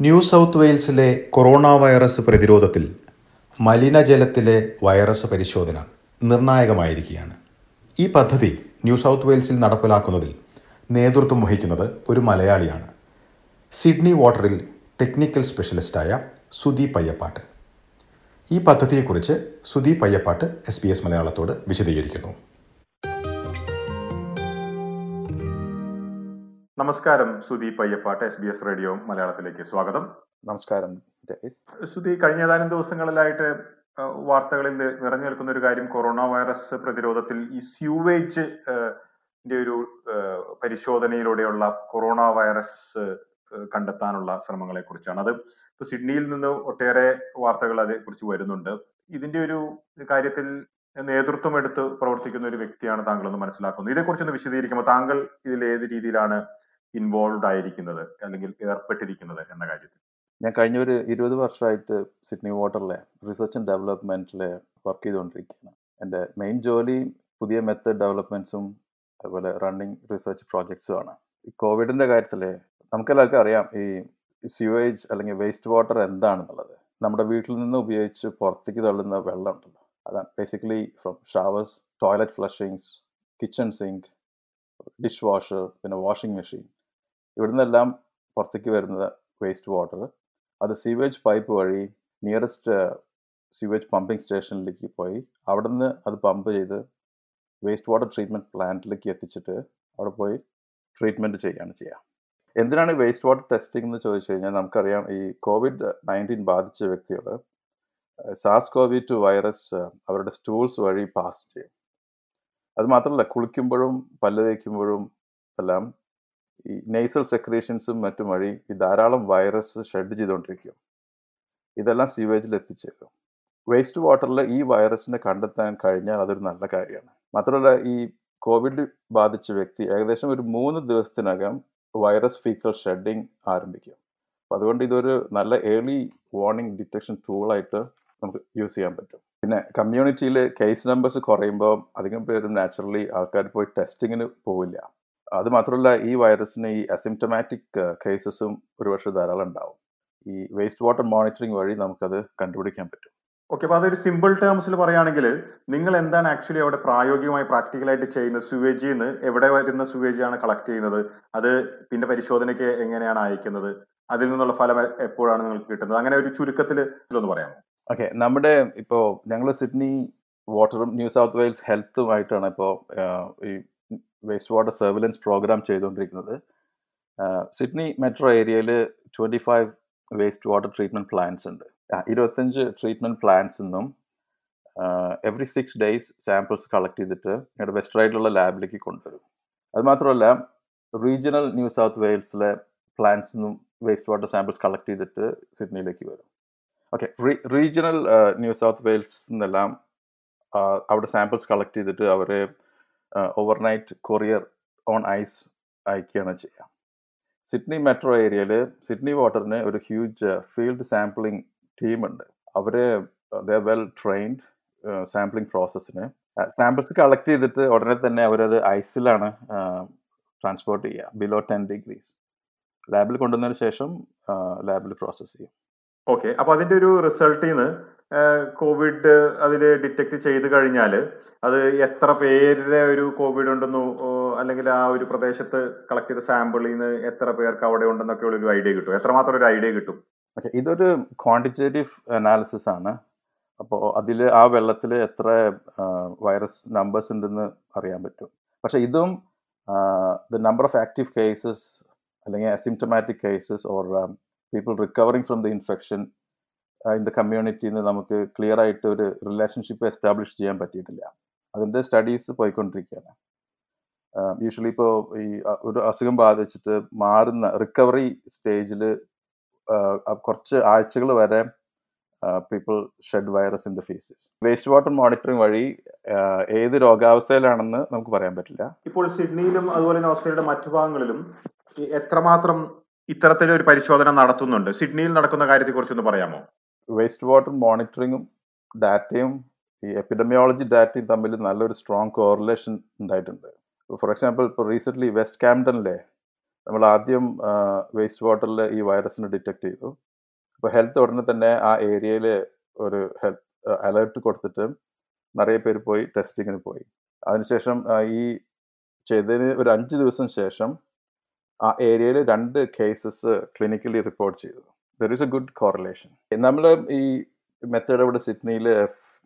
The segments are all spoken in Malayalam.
ന്യൂ സൗത്ത് വെയിൽസിലെ കൊറോണ വൈറസ് പ്രതിരോധത്തിൽ മലിനജലത്തിലെ വൈറസ് പരിശോധന നിർണായകമായിരിക്കുകയാണ്. ഈ പദ്ധതി ന്യൂ സൗത്ത് വെയിൽസിൽ നടപ്പിലാക്കുന്നതിൽ നേതൃത്വം വഹിക്കുന്നത് ഒരു മലയാളിയാണ്. സിഡ്നി വാട്ടറിൽ ടെക്നിക്കൽ സ്പെഷ്യലിസ്റ്റായ സുദീപ് അയ്യപ്പാട്ട്. ഈ പദ്ധതിയെക്കുറിച്ച് Sudeep Ayyappatt S B S മലയാളത്തോട് വിശദീകരിക്കുന്നു. നമസ്കാരം. Sudeep Ayyappatt S B S radio മലയാളത്തിലേക്ക് സ്വാഗതം. നമസ്കാരം സുദീപ് സുധി കഴിഞ്ഞ ഏതാനും ദിവസങ്ങളിലായിട്ട് വാർത്തകളിൽ നിറഞ്ഞു നിൽക്കുന്ന ഒരു കാര്യം കൊറോണ വൈറസ് പ്രതിരോധത്തിൽ ഈ സ്യൂവേജ് ഒരു പരിശോധനയിലൂടെയുള്ള കൊറോണ വൈറസ് കണ്ടെത്താനുള്ള ശ്രമങ്ങളെ കുറിച്ചാണ് അത് ഇപ്പൊ സിഡ്നിയിൽ നിന്ന് ഒട്ടേറെ വാർത്തകൾ അതേക്കുറിച്ച് വരുന്നുണ്ട്. ഇതിന്റെ ഒരു കാര്യത്തിൽ നേതൃത്വം എടുത്ത് പ്രവർത്തിക്കുന്ന ഒരു വ്യക്തിയാണ് താങ്കൾ എന്ന് മനസ്സിലാക്കുന്നു. ഇതേക്കുറിച്ചൊന്ന് വിശദീകരിക്കുമ്പോൾ താങ്കൾ ഇതിൽ ഏത് രീതിയിലാണ് ഇൻവോൾവ് ആയിരിക്കുന്നത് അല്ലെങ്കിൽ ഏർപ്പെട്ടിരിക്കുന്നത് എന്ന കാര്യത്തിൽ. ഞാൻ കഴിഞ്ഞ ഒരു ഇരുപത് വർഷമായിട്ട് സിഡ്നി വാട്ടറിലെ റിസർച്ച് ആൻഡ് ഡെവലപ്മെന്റിൽ വർക്ക് ചെയ്തുകൊണ്ടിരിക്കുകയാണ്. എന്റെ മെയിൻ ജോലി പുതിയ മെത്തേഡ് ഡെവലപ്മെന്റ്സും അതുപോലെ റണ്ണിങ് റിസർച്ച് പ്രോജക്ട്സും ആണ് ഈ കോവിഡിന്റെ കാര്യത്തിൽ നമുക്കെല്ലാവർക്കും അറിയാം ഈ സ്യൂവേജ് അല്ലെങ്കിൽ വേസ്റ്റ് വാട്ടർ എന്താണെന്നുള്ളത്. നമ്മുടെ വീട്ടിൽ നിന്ന് ഉപയോഗിച്ച് പുറത്തേക്ക് തള്ളുന്ന വെള്ളം ഉണ്ടല്ലോ. അതാണ് basically from showers toilet flushings kitchen sink dish washer പിന്നെ വാഷിംഗ് മെഷീൻ ഇവിടെ നിന്നെല്ലാം പുറത്തേക്ക് വരുന്നത് വേസ്റ്റ് വാട്ടർ അത് സീവേജ് പൈപ്പ് വഴി നിയറസ്റ്റ് സീവേജ് പമ്പിംഗ് സ്റ്റേഷനിലേക്ക് പോയി. അവിടെ നിന്ന് അത് പമ്പ് ചെയ്ത് വേസ്റ്റ് വാട്ടർ ട്രീറ്റ്മെന്റ് പ്ലാന്റിലേക്ക് എത്തിച്ചിട്ട് അവിടെ പോയി ട്രീറ്റ്മെന്റ് ചെയ്യുകയാണ് ചെയ്യുക. എന്തിനാണ് വേസ്റ്റ് വാട്ടർ ടെസ്റ്റിംഗ് എന്ന് ചോദിച്ചു കഴിഞ്ഞാൽ നമുക്കറിയാം ഈ കോവിഡ് നയന്റീൻ ബാധിച്ച വ്യക്തികൾ സാസ് കോവി ടു വൈറസ് അവരുടെ സ്റ്റൂൾസ് വഴി പാസ് ചെയ്യും. അത് മാത്രമല്ല കുളിക്കുമ്പോഴും പല്ല് തേക്കുമ്പോഴും എല്ലാം ഈ നെയ്സൽ സെക്രീഷൻസും മറ്റും വഴി ഈ ധാരാളം വൈറസ് ഷെഡ് ചെയ്തുകൊണ്ടിരിക്കും. ഇതെല്ലാം സീവേജിൽ എത്തിച്ചേരും. വേസ്റ്റ് വാട്ടറിൽ ഈ വൈറസിനെ കണ്ടെത്താൻ കഴിഞ്ഞാൽ അതൊരു നല്ല കാര്യമാണ്. മാത്രമല്ല ഈ കോവിഡ് ബാധിച്ച വ്യക്തി ഏകദേശം ഒരു മൂന്ന് ദിവസത്തിനകം വൈറസ് ഫീക്കൽ ഷെഡിങ് ആരംഭിക്കും. അപ്പം അതുകൊണ്ട് ഇതൊരു നല്ല ഏർലി വാർണിംഗ് ഡിറ്റക്ഷൻ ടൂളായിട്ട് നമുക്ക് യൂസ് ചെയ്യാൻ പറ്റും. പിന്നെ കമ്മ്യൂണിറ്റിയിൽ കേസ് നമ്പേഴ്സ് കുറയുമ്പോൾ അധികം പേരും നാച്ചുറലി ആൾക്കാർ പോയി ടെസ്റ്റിങ്ങിന് പോവില്ല. അത് മാത്രമല്ല ഈ വൈറസിന് ഈ അസിംറ്റമാറ്റിക് കേസസും ഒരുപക്ഷെ ധാരാളം ഉണ്ടാവും. ഈ വേസ്റ്റ് വാട്ടർ മോണിറ്ററിംഗ് വഴി നമുക്കത് കണ്ടുപിടിക്കാൻ പറ്റും. ഓക്കെ അപ്പൊ അതൊരു സിമ്പിൾ ടേംസിൽ പറയുകയാണെങ്കിൽ നിങ്ങൾ എന്താണ് ആക്ച്വലി അവിടെ പ്രായോഗികമായി പ്രാക്ടിക്കലായിട്ട് ചെയ്യുന്നത്? സുവേജിൽ നിന്ന് എവിടെ വരുന്ന സുവേജിയാണ് കളക്ട് ചെയ്യുന്നത്? അത് പിന്നെ പരിശോധനയ്ക്ക് എങ്ങനെയാണ് അയക്കുന്നത്? അതിൽ നിന്നുള്ള ഫലം എപ്പോഴാണ് നിങ്ങൾക്ക് കിട്ടുന്നത്? അങ്ങനെ ഒരു ചുരുക്കത്തിൽ ഒന്ന് പറയാമോ? ഓക്കെ നമ്മുടെ ഇപ്പോൾ ഞങ്ങൾ സിഡ്നി വാട്ടറും ന്യൂ സൗത്ത് വെയിൽസ് ഹെൽത്തുമായിട്ടാണ് ഇപ്പോൾ ഈ വേസ്റ്റ് വാട്ടർ സർവിലൻസ് പ്രോഗ്രാം ചെയ്തുകൊണ്ടിരിക്കുന്നത് സിഡ്നി മെട്രോ ഏരിയയിൽ twenty five waste water treatment plants ഉണ്ട് ഇരുപത്തഞ്ച് ട്രീറ്റ്മെന്റ് പ്ലാന്റ്സ് നിന്നും every six days samples collect ചെയ്തിട്ട് ഞങ്ങളുടെ വെസ്റ്റ് റൈഡിലുള്ള ലാബിലേക്ക് കൊണ്ടുവരും. അതുമാത്രമല്ല റീജിയണൽ ന്യൂ സൗത്ത് വെയിൽസിലെ പ്ലാന്റ്സ് നിന്നും വേസ്റ്റ് വാട്ടർ സാമ്പിൾസ് കളക്ട് ചെയ്തിട്ട് സിഡ്നിയിലേക്ക് വരും. Okay regional new south Wales നിന്നെല്ലാം അവിടെ സാമ്പിൾസ് കളക്ട് ചെയ്തിട്ട് അവരെ ഓവർനൈറ്റ് കൊറിയർ ഓൺ ഐസ് അയക്കുകയാണ് ചെയ്യുക സിഡ്നി മെട്രോ ഏരിയയിൽ സിഡ്നി വാട്ടറിന് ഒരു ഹ്യൂജ് ഫീൽഡ് സാമ്പിളിംഗ് ടീമുണ്ട് അവർ ദ വെൽ ട്രെയിൻഡ് സാമ്പിളിംഗ് പ്രോസസ്സിന് സാമ്പിൾസ് കളക്ട് ചെയ്തിട്ട് ഉടനെ തന്നെ അവരത് ഐസിലാണ് ട്രാൻസ്പോർട്ട് ചെയ്യുക ബിലോ ടെൻ ഡിഗ്രീസ് ലാബിൽ കൊണ്ടുവന്നതിന് ശേഷം ലാബിൽ പ്രോസസ്സ് ചെയ്യും. ഓക്കെ അപ്പോൾ അതിന്റെ ഒരു റിസൾട്ടിൽ നിന്ന് കോവിഡ് അതിൽ ഡിറ്റക്ട് ചെയ്ത് കഴിഞ്ഞാൽ അത് എത്ര പേരുടെ ഒരു കോവിഡ് ഉണ്ടെന്നോ അല്ലെങ്കിൽ ആ ഒരു പ്രദേശത്ത് കളക്ട് ചെയ്ത സാമ്പിളിൽ നിന്ന് എത്ര പേർക്ക് അവിടെ ഉണ്ടെന്നൊക്കെ ഉള്ള ഒരു ഐഡിയ കിട്ടും. എത്രമാത്രം ഒരു ഐഡിയ കിട്ടും. ഓക്കെ ഇതൊരു ക്വാണ്ടിറ്റേറ്റീവ് അനാലിസിസ് ആണ്. അപ്പോൾ അതിൽ ആ വെള്ളത്തിൽ എത്ര വൈറസ് നമ്പേഴ്സ് ഉണ്ടെന്ന് അറിയാൻ പറ്റും. പക്ഷെ ഇതും the number of active cases അല്ലെങ്കിൽ asymptomatic cases or people recovering from the infection in the കമ്മ്യൂണിറ്റിയിൽ നിന്ന് നമുക്ക് ക്ലിയർ ആയിട്ട് ഒരു റിലേഷൻഷിപ്പ് എസ്റ്റാബ്ലിഷ് ചെയ്യാൻ പറ്റിയിട്ടില്ല. അതിന്റെ സ്റ്റഡീസ് പോയിക്കൊണ്ടിരിക്കുകയാണ്. യൂഷ്വലി ഇപ്പോൾ ഈ ഒരു അസുഖം ബാധിച്ചിട്ട് മാറുന്ന റിക്കവറി സ്റ്റേജിൽ കുറച്ച് ആഴ്ചകൾ വരെ people shed virus in the faeces waste water monitoring വഴി ഏത് രോഗാവസ്ഥയിലാണെന്ന് നമുക്ക് പറയാൻ പറ്റില്ല. ഇപ്പോൾ സിഡ്നിയിലും അതുപോലെ തന്നെ ഓസ്ട്രേലിയയുടെ മറ്റു ഭാഗങ്ങളിലും എത്രമാത്രം ഇത്തരത്തിലൊരു പരിശോധന നടത്തുന്നുണ്ട്? സിഡ്നിയിൽ നടക്കുന്ന കാര്യത്തെ കുറിച്ചൊന്ന് പറയാമോ? വേസ്റ്റ് വാട്ടർ മോണിറ്ററിങ്ങും ഡാറ്റയും ഈ എപ്പിഡമിയോളജി ഡാറ്റയും തമ്മിൽ നല്ലൊരു സ്ട്രോങ് കോറിലേഷൻ ഉണ്ടായിട്ടുണ്ട്. ഫോർ എക്സാമ്പിൾ ഇപ്പോൾ റീസെന്റ്ലി വെസ്റ്റ് ക്യാംപ്ടണിലെ നമ്മൾ ആദ്യം വേസ്റ്റ് വാട്ടറിൽ ഈ വൈറസിനെ ഡിറ്റക്ട് ചെയ്തു. അപ്പോൾ ഹെൽത്ത് ഉടനെ തന്നെ ആ ഏരിയയിൽ ഒരു ഹെൽത്ത് അലേർട്ട് കൊടുത്തിട്ട് നിറയെ പേര് പോയി ടെസ്റ്റിങ്ങിന് പോയി. അതിനുശേഷം ഈ ചെയ്തതിന് ഒരു അഞ്ച് ദിവസം ശേഷം ആ ഏരിയയിൽ രണ്ട് കേസസ് ക്ലിനിക്കലി റിപ്പോർട്ട് ചെയ്തു. There is a good correlation നമ്മൾ ഈ മെത്തേഡ് ഇവിടെ സിഡ്നിയിൽ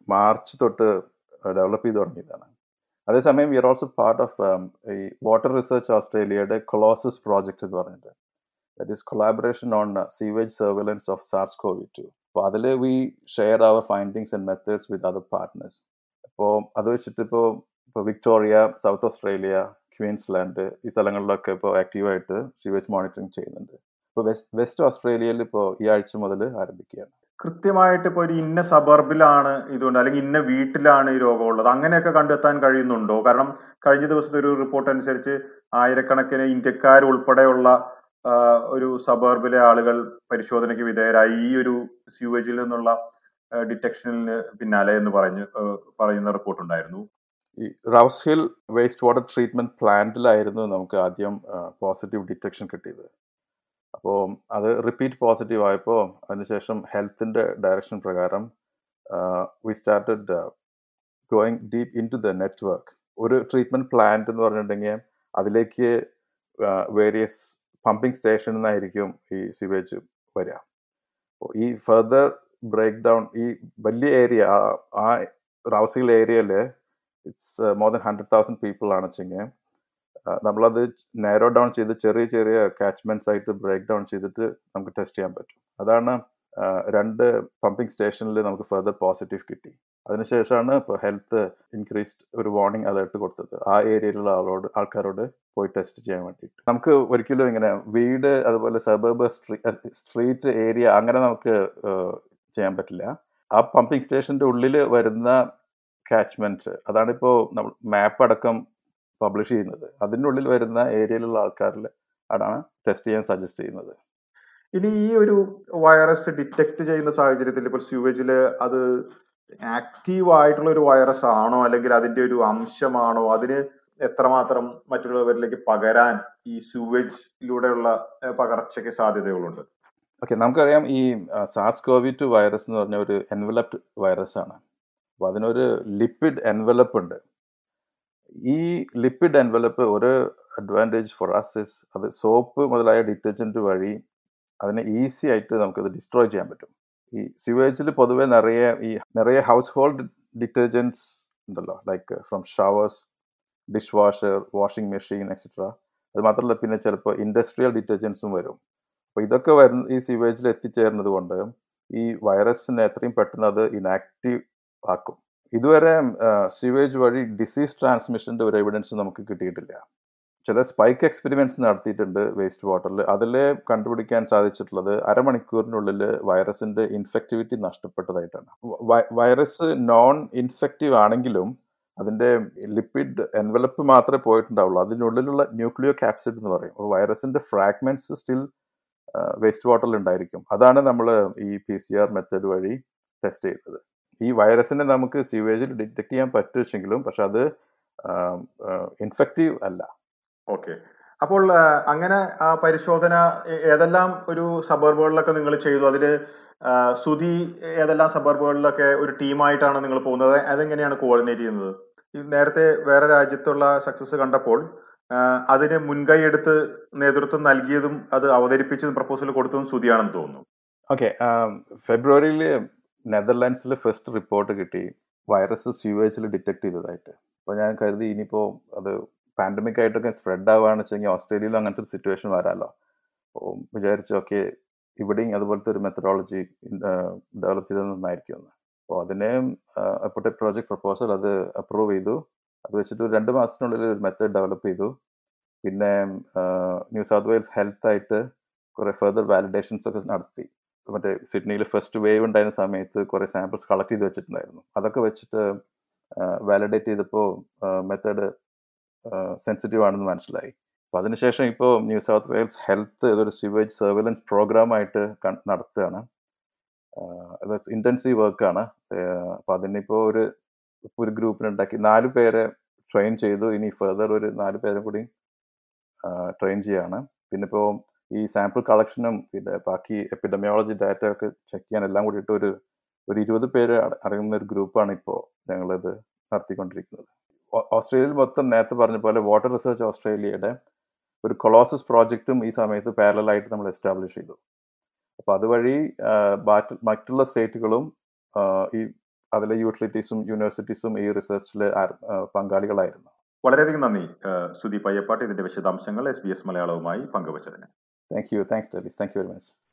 മാർച്ച് തൊട്ട് ഡെവലപ്പ് ചെയ്ത് തുടങ്ങിയതാണ്. അതേസമയം we are also part of ഈ വാട്ടർ റിസർച്ച് ഓസ്ട്രേലിയയുടെ കൊളോസസ് പ്രോജക്റ്റ് എന്ന് പറഞ്ഞിട്ട്. That is collaboration on sewage surveillance of SARS CoV two അപ്പോൾ അതിൽ we share our findings and methods with other partners അപ്പോൾ അത് വെച്ചിട്ട് ഇപ്പോൾ ഇപ്പോൾ വിക്ടോറിയ സൗത്ത് ഓസ്ട്രേലിയ ക്വീൻസ്ലാൻഡ് ഈ സ്ഥലങ്ങളിലൊക്കെ ഇപ്പോൾ ആക്റ്റീവായിട്ട് സീവേജ് മോണിറ്ററിങ് ചെയ്യുന്നുണ്ട്. ഇപ്പോൾ വെസ്റ്റ് വെസ്റ്റ് ഓസ്ട്രേലിയയിൽ ഇപ്പോൾ ഈ ആഴ്ച മുതൽ ആരംഭിക്കുകയാണ്. കൃത്യമായിട്ട് ഇപ്പോൾ ഒരു ഇന്ന സബർബിലാണ് ഇതുകൊണ്ട് അല്ലെങ്കിൽ ഇന്ന വീട്ടിലാണ് ഈ രോഗമുള്ളത്. അങ്ങനെയൊക്കെ കണ്ടെത്താൻ കഴിയുന്നുണ്ടോ? കാരണം കഴിഞ്ഞ ദിവസത്തെ ഒരു റിപ്പോർട്ട് അനുസരിച്ച് ആയിരക്കണക്കിന് ഇന്ത്യക്കാർ ഉൾപ്പെടെയുള്ള ഒരു സബർബിലെ ആളുകൾ പരിശോധനയ്ക്ക് വിധേയരായി. ഈ ഒരു സ്യൂവേജിൽ നിന്നുള്ള ഡിറ്റക്ഷനിന് പിന്നാലെ എന്ന് പറഞ്ഞു പറയുന്ന റിപ്പോർട്ട് ഉണ്ടായിരുന്നു. ഈ Rouse Hill waste water treatment പ്ലാന്റിലായിരുന്നു നമുക്ക് ആദ്യം പോസിറ്റീവ് ഡിറ്റക്ഷൻ കിട്ടിയത്. അപ്പോൾ അത് റിപ്പീറ്റ് പോസിറ്റീവ് ആയപ്പോൾ അതിനുശേഷം ഹെൽത്തിന്റെ ഡയറക്ഷൻ പ്രകാരം we started going deep into the network ഒരു ട്രീറ്റ്മെന്റ് പ്ലാന്റ് എന്ന് പറഞ്ഞിട്ടുണ്ടെങ്കിൽ അതിലേക്ക് വേരിയസ് പമ്പിങ് സ്റ്റേഷനിൽ നിന്നായിരിക്കും ഈ സിവേജ് വരിക. ഈ ഫെർദർ ബ്രേക്ക് ഡൗൺ ഈ വലിയ ഏരിയ ആ റൗസിൽ ഏരിയയിൽ it's more than hundred thousand people ആണ് വെച്ചെങ്കിൽ നമ്മളത് നാരോ ഡൗൺ ചെയ്ത് ചെറിയ ചെറിയ കാച്ച്മെന്റ്സ് ആയിട്ട് ബ്രേക്ക് ഡൗൺ ചെയ്തിട്ട് നമുക്ക് ടെസ്റ്റ് ചെയ്യാൻ പറ്റും. അതാണ് രണ്ട് പമ്പിംഗ് സ്റ്റേഷനിൽ നമുക്ക് ഫെർദർ പോസിറ്റീവ് കിട്ടി. അതിനുശേഷമാണ് ഇപ്പോൾ ഹെൽത്ത് ഇൻക്രീസ്ഡ് ഒരു വാർണിംഗ് അലേർട്ട് കൊടുത്തത്. ആ ഏരിയയിലുള്ള ആളോട് ആൾക്കാരോട് പോയി ടെസ്റ്റ് ചെയ്യാൻ വേണ്ടിയിട്ട്. നമുക്ക് ഒരിക്കലും ഇങ്ങനെ വീട് അതുപോലെ സബർബ് സ്ട്രീറ്റ് ഏരിയ അങ്ങനെ നമുക്ക് ചെയ്യാൻ പറ്റില്ല. ആ പമ്പിംഗ് സ്റ്റേഷന്റെ ഉള്ളിൽ വരുന്ന കാച്ച്മെന്റ് അതാണിപ്പോൾ നമ്മൾ മാപ്പ് അടക്കം പബ്ലിഷ് ചെയ്യുന്നത്. അതിനുള്ളിൽ ഉള്ളിൽ വരുന്ന ഏരിയയിലുള്ള ആൾക്കാരിൽ അതാണ് ടെസ്റ്റ് ചെയ്യാൻ സജസ്റ്റ് ചെയ്യുന്നത്. ഇനി ഈ ഒരു വൈറസ് ഡിറ്റക്ട് ചെയ്യുന്ന സാഹചര്യത്തിൽ ഇപ്പോൾ സ്യൂവേജിൽ അത് ആക്റ്റീവ് ആയിട്ടുള്ള ഒരു വൈറസ് ആണോ? അല്ലെങ്കിൽ അതിന്റെ ഒരു അംശമാണോ? അതിന് എത്രമാത്രം മറ്റുള്ളവരിലേക്ക് പകരാൻ ഈ സ്യൂവേജിലൂടെയുള്ള പകർച്ചയ്ക്ക് സാധ്യതകളുണ്ട്? ഓക്കെ നമുക്കറിയാം ഈ സാർസ് കോവി ടു വൈറസ് എന്ന് പറഞ്ഞ ഒരു എൻവലപ്ഡ് വൈറസ് ആണ്. അപ്പോൾ അതിനൊരു ലിപ്പിഡ് എൻവലപ്പ് ഉണ്ട്. ഈ ലിപ്പിഡ് എൻവലപ്പ് ഒരു അഡ്വാന്റേജ് ഫോർ അസിസ് അത് സോപ്പ് മുതലായ ഡിറ്റർജന്റ് വഴി അതിനെ ഈസി ആയിട്ട് നമുക്കത് ഡിസ്ട്രോയ് ചെയ്യാൻ പറ്റും. ഈ സിവേജിൽ പൊതുവേ നിറയെ ഈ നിറയെ ഹൗസ് ഹോൾഡ് ഡിറ്റർജൻസ് ഉണ്ടല്ലോ. Like from showers dish washer washing machine etcetera അത് മാത്രമല്ല പിന്നെ ചിലപ്പോൾ ഇൻഡസ്ട്രിയൽ ഡിറ്റർജൻസും വരും. അപ്പോൾ ഇതൊക്കെ വരുന്ന ഈ സിവേജിൽ എത്തിച്ചേരുന്നത് കൊണ്ട് ഈ വൈറസിനെ എത്രയും പെട്ടെന്ന് അത് ഇനാക്റ്റീവ് ആക്കും. ഇതുവരെ സിവേജ് വഴി ഡിസീസ് ട്രാൻസ്മിഷന്റെ ഒരു എവിഡൻസ് നമുക്ക് കിട്ടിയിട്ടില്ല. ചില സ്പൈക്ക് എക്സ്പെരിമെന്റ്സ് നടത്തിയിട്ടുണ്ട് വേസ്റ്റ് വാട്ടറിൽ അതിൽ കണ്ടുപിടിക്കാൻ സാധിച്ചിട്ടുള്ളത് അരമണിക്കൂറിനുള്ളിൽ വൈറസിന്റെ ഇൻഫെക്റ്റിവിറ്റി നഷ്ടപ്പെട്ടതായിട്ടാണ്. വൈറസ് നോൺ ഇൻഫെക്റ്റീവ് ആണെങ്കിലും അതിന്റെ ലിപ്പിഡ് എൻവലപ്പ് മാത്രമേ പോയിട്ടുണ്ടാവുള്ളൂ. അതിനുള്ളിലുള്ള ന്യൂക്ലിയോ ക്യാപ്സിഡ് എന്ന് പറയും. അപ്പോൾ വൈറസിന്റെ ഫ്രാഗ്മെന്റ്സ് സ്റ്റിൽ വേസ്റ്റ് വാട്ടറിൽ ഉണ്ടായിരിക്കും. അതാണ് നമ്മൾ ഈ പി സി ആർ മെത്തേഡ് വഴി ടെസ്റ്റ് ചെയ്യുന്നത്. ഈ വൈറസിനെ നമുക്ക് സീവേജിൽ ഡിറ്റക്ട് ചെയ്യാൻ പറ്റുവെച്ചെങ്കിലും പക്ഷെ അത് ഇൻഫെക്റ്റീവ് അല്ല. ഓക്കെ. അപ്പോൾ അങ്ങനെ ആ പരിശോധന ഏതെല്ലാം ഒരു സബർബുകളിലൊക്കെ നിങ്ങൾ ചെയ്തു? അതിൽ സുതി ഏതെല്ലാം സബർബുകളിലൊക്കെ ഒരു ടീമായിട്ടാണ് നിങ്ങൾ പോകുന്നത്? അതെങ്ങനെയാണ് കോർഡിനേറ്റ് ചെയ്യുന്നത്? നേരത്തെ വേറെ രാജ്യത്തുള്ള സക്സസ് കണ്ടപ്പോൾ അതിന് മുൻകൈ എടുത്ത് നേതൃത്വം നൽകിയതും അത് അവതരിപ്പിച്ചതും പ്രപ്പോസൽ കൊടുത്തതും സുതിയാണെന്ന് തോന്നുന്നു. ഓക്കെ ഫെബ്രുവരിയിൽ നെതർലാൻഡ്സിൽ ഫസ്റ്റ് റിപ്പോർട്ട് കിട്ടി. വൈറസ് സ്യൂവേജിൽ ഡിറ്റക്ട് ചെയ്തതായിട്ട്. അപ്പോൾ ഞാൻ കരുതി ഇനിയിപ്പോൾ അത് പാൻഡമിക് ആയിട്ടൊക്കെ സ്പ്രെഡ് ആവുകയാണെന്ന് വെച്ചെങ്കിൽ ഓസ്ട്രേലിയയിൽ അങ്ങനത്തെ ഒരു സിറ്റുവേഷൻ വരാമല്ലോ അപ്പോൾ വിചാരിച്ചു ഓക്കെ ഇവിടെയും അതുപോലത്തെ ഒരു മെത്തഡോളജി ഡെവലപ്പ് ചെയ്തത് നന്നായിരിക്കും എന്ന്. അപ്പോൾ അതിനെ അപ്പോഴത്തെ പ്രോജക്റ്റ് പ്രപ്പോസൽ അത് അപ്രൂവ് ചെയ്തു. അത് വെച്ചിട്ട് രണ്ട് മാസത്തിനുള്ളിൽ ഒരു മെത്തേഡ് ഡെവലപ്പ് ചെയ്തു. പിന്നെ ന്യൂ സൗത്ത് വെയിൽസ് ഹെൽത്ത് ആയിട്ട് കുറേ ഫെർദർ വാലിഡേഷൻസ് ഒക്കെ നടത്തി. മറ്റേ സിഡ്നിയിൽ ഫസ്റ്റ് വേവ് ഉണ്ടായിരുന്ന സമയത്ത് കുറേ സാമ്പിൾസ് കളക്ട് ചെയ്ത് വെച്ചിട്ടുണ്ടായിരുന്നു. അതൊക്കെ വെച്ചിട്ട് വാലിഡേറ്റ് ചെയ്തപ്പോൾ മെത്തേഡ് സെൻസിറ്റീവ് ആണെന്ന് മനസ്സിലായി. അപ്പോൾ അതിനുശേഷം ഇപ്പോൾ ന്യൂ സൗത്ത് വെയിൽസ് ഹെൽത്ത് ഇതൊരു സിവേജ് സർവൈലൻസ് പ്രോഗ്രാമായിട്ട് നടത്തുകയാണ്. ഇന്റൻസീവ് വർക്കാണ് അപ്പോൾ അതിനിപ്പോൾ ഒരു ഒരു ഗ്രൂപ്പിനുണ്ടാക്കി നാല് പേരെ ട്രെയിൻ ചെയ്തു. ഇനി ഫെർദർ ഒരു നാല് പേരെ കൂടി ട്രെയിൻ ചെയ്യാണ്. പിന്നെ ഇപ്പോൾ ഈ സാമ്പിൾ കളക്ഷനും പിന്നെ ബാക്കി എപ്പിഡമിയോളജി ഡാറ്റ ഒക്കെ ചെക്ക് ചെയ്യാൻ എല്ലാം കൂടിയിട്ട് ഒരു ഒരു ഇരുപത് പേര് അറിയുന്ന ഒരു ഗ്രൂപ്പാണ് ഇപ്പോൾ ഞങ്ങളിത് നടത്തിക്കൊണ്ടിരിക്കുന്നത്. ഓസ്ട്രേലിയയിൽ മൊത്തം നേരത്തെ പറഞ്ഞ പോലെ വാട്ടർ റിസർച്ച് ഓസ്ട്രേലിയയുടെ ഒരു കൊളോസസ് പ്രോജക്റ്റും ഈ സമയത്ത് പാരലായിട്ട് നമ്മൾ എസ്റ്റാബ്ലിഷ് ചെയ്തു. അപ്പോൾ അതുവഴി മറ്റുള്ള സ്റ്റേറ്റുകളും ഈ അതിലെ യൂട്ടിലിറ്റീസും യൂണിവേഴ്സിറ്റീസും ഈ റിസർച്ചിൽ പങ്കാളികളായിരുന്നു. വളരെയധികം നന്ദി സുദീപ് അയ്യപ്പാട്ട് ഇതിന്റെ വിശദാംശങ്ങൾ എസ് ബി എസ് മലയാളവുമായി പങ്കുവച്ചതിന്. Thank you. Thanks, Debbie. Thank you very much.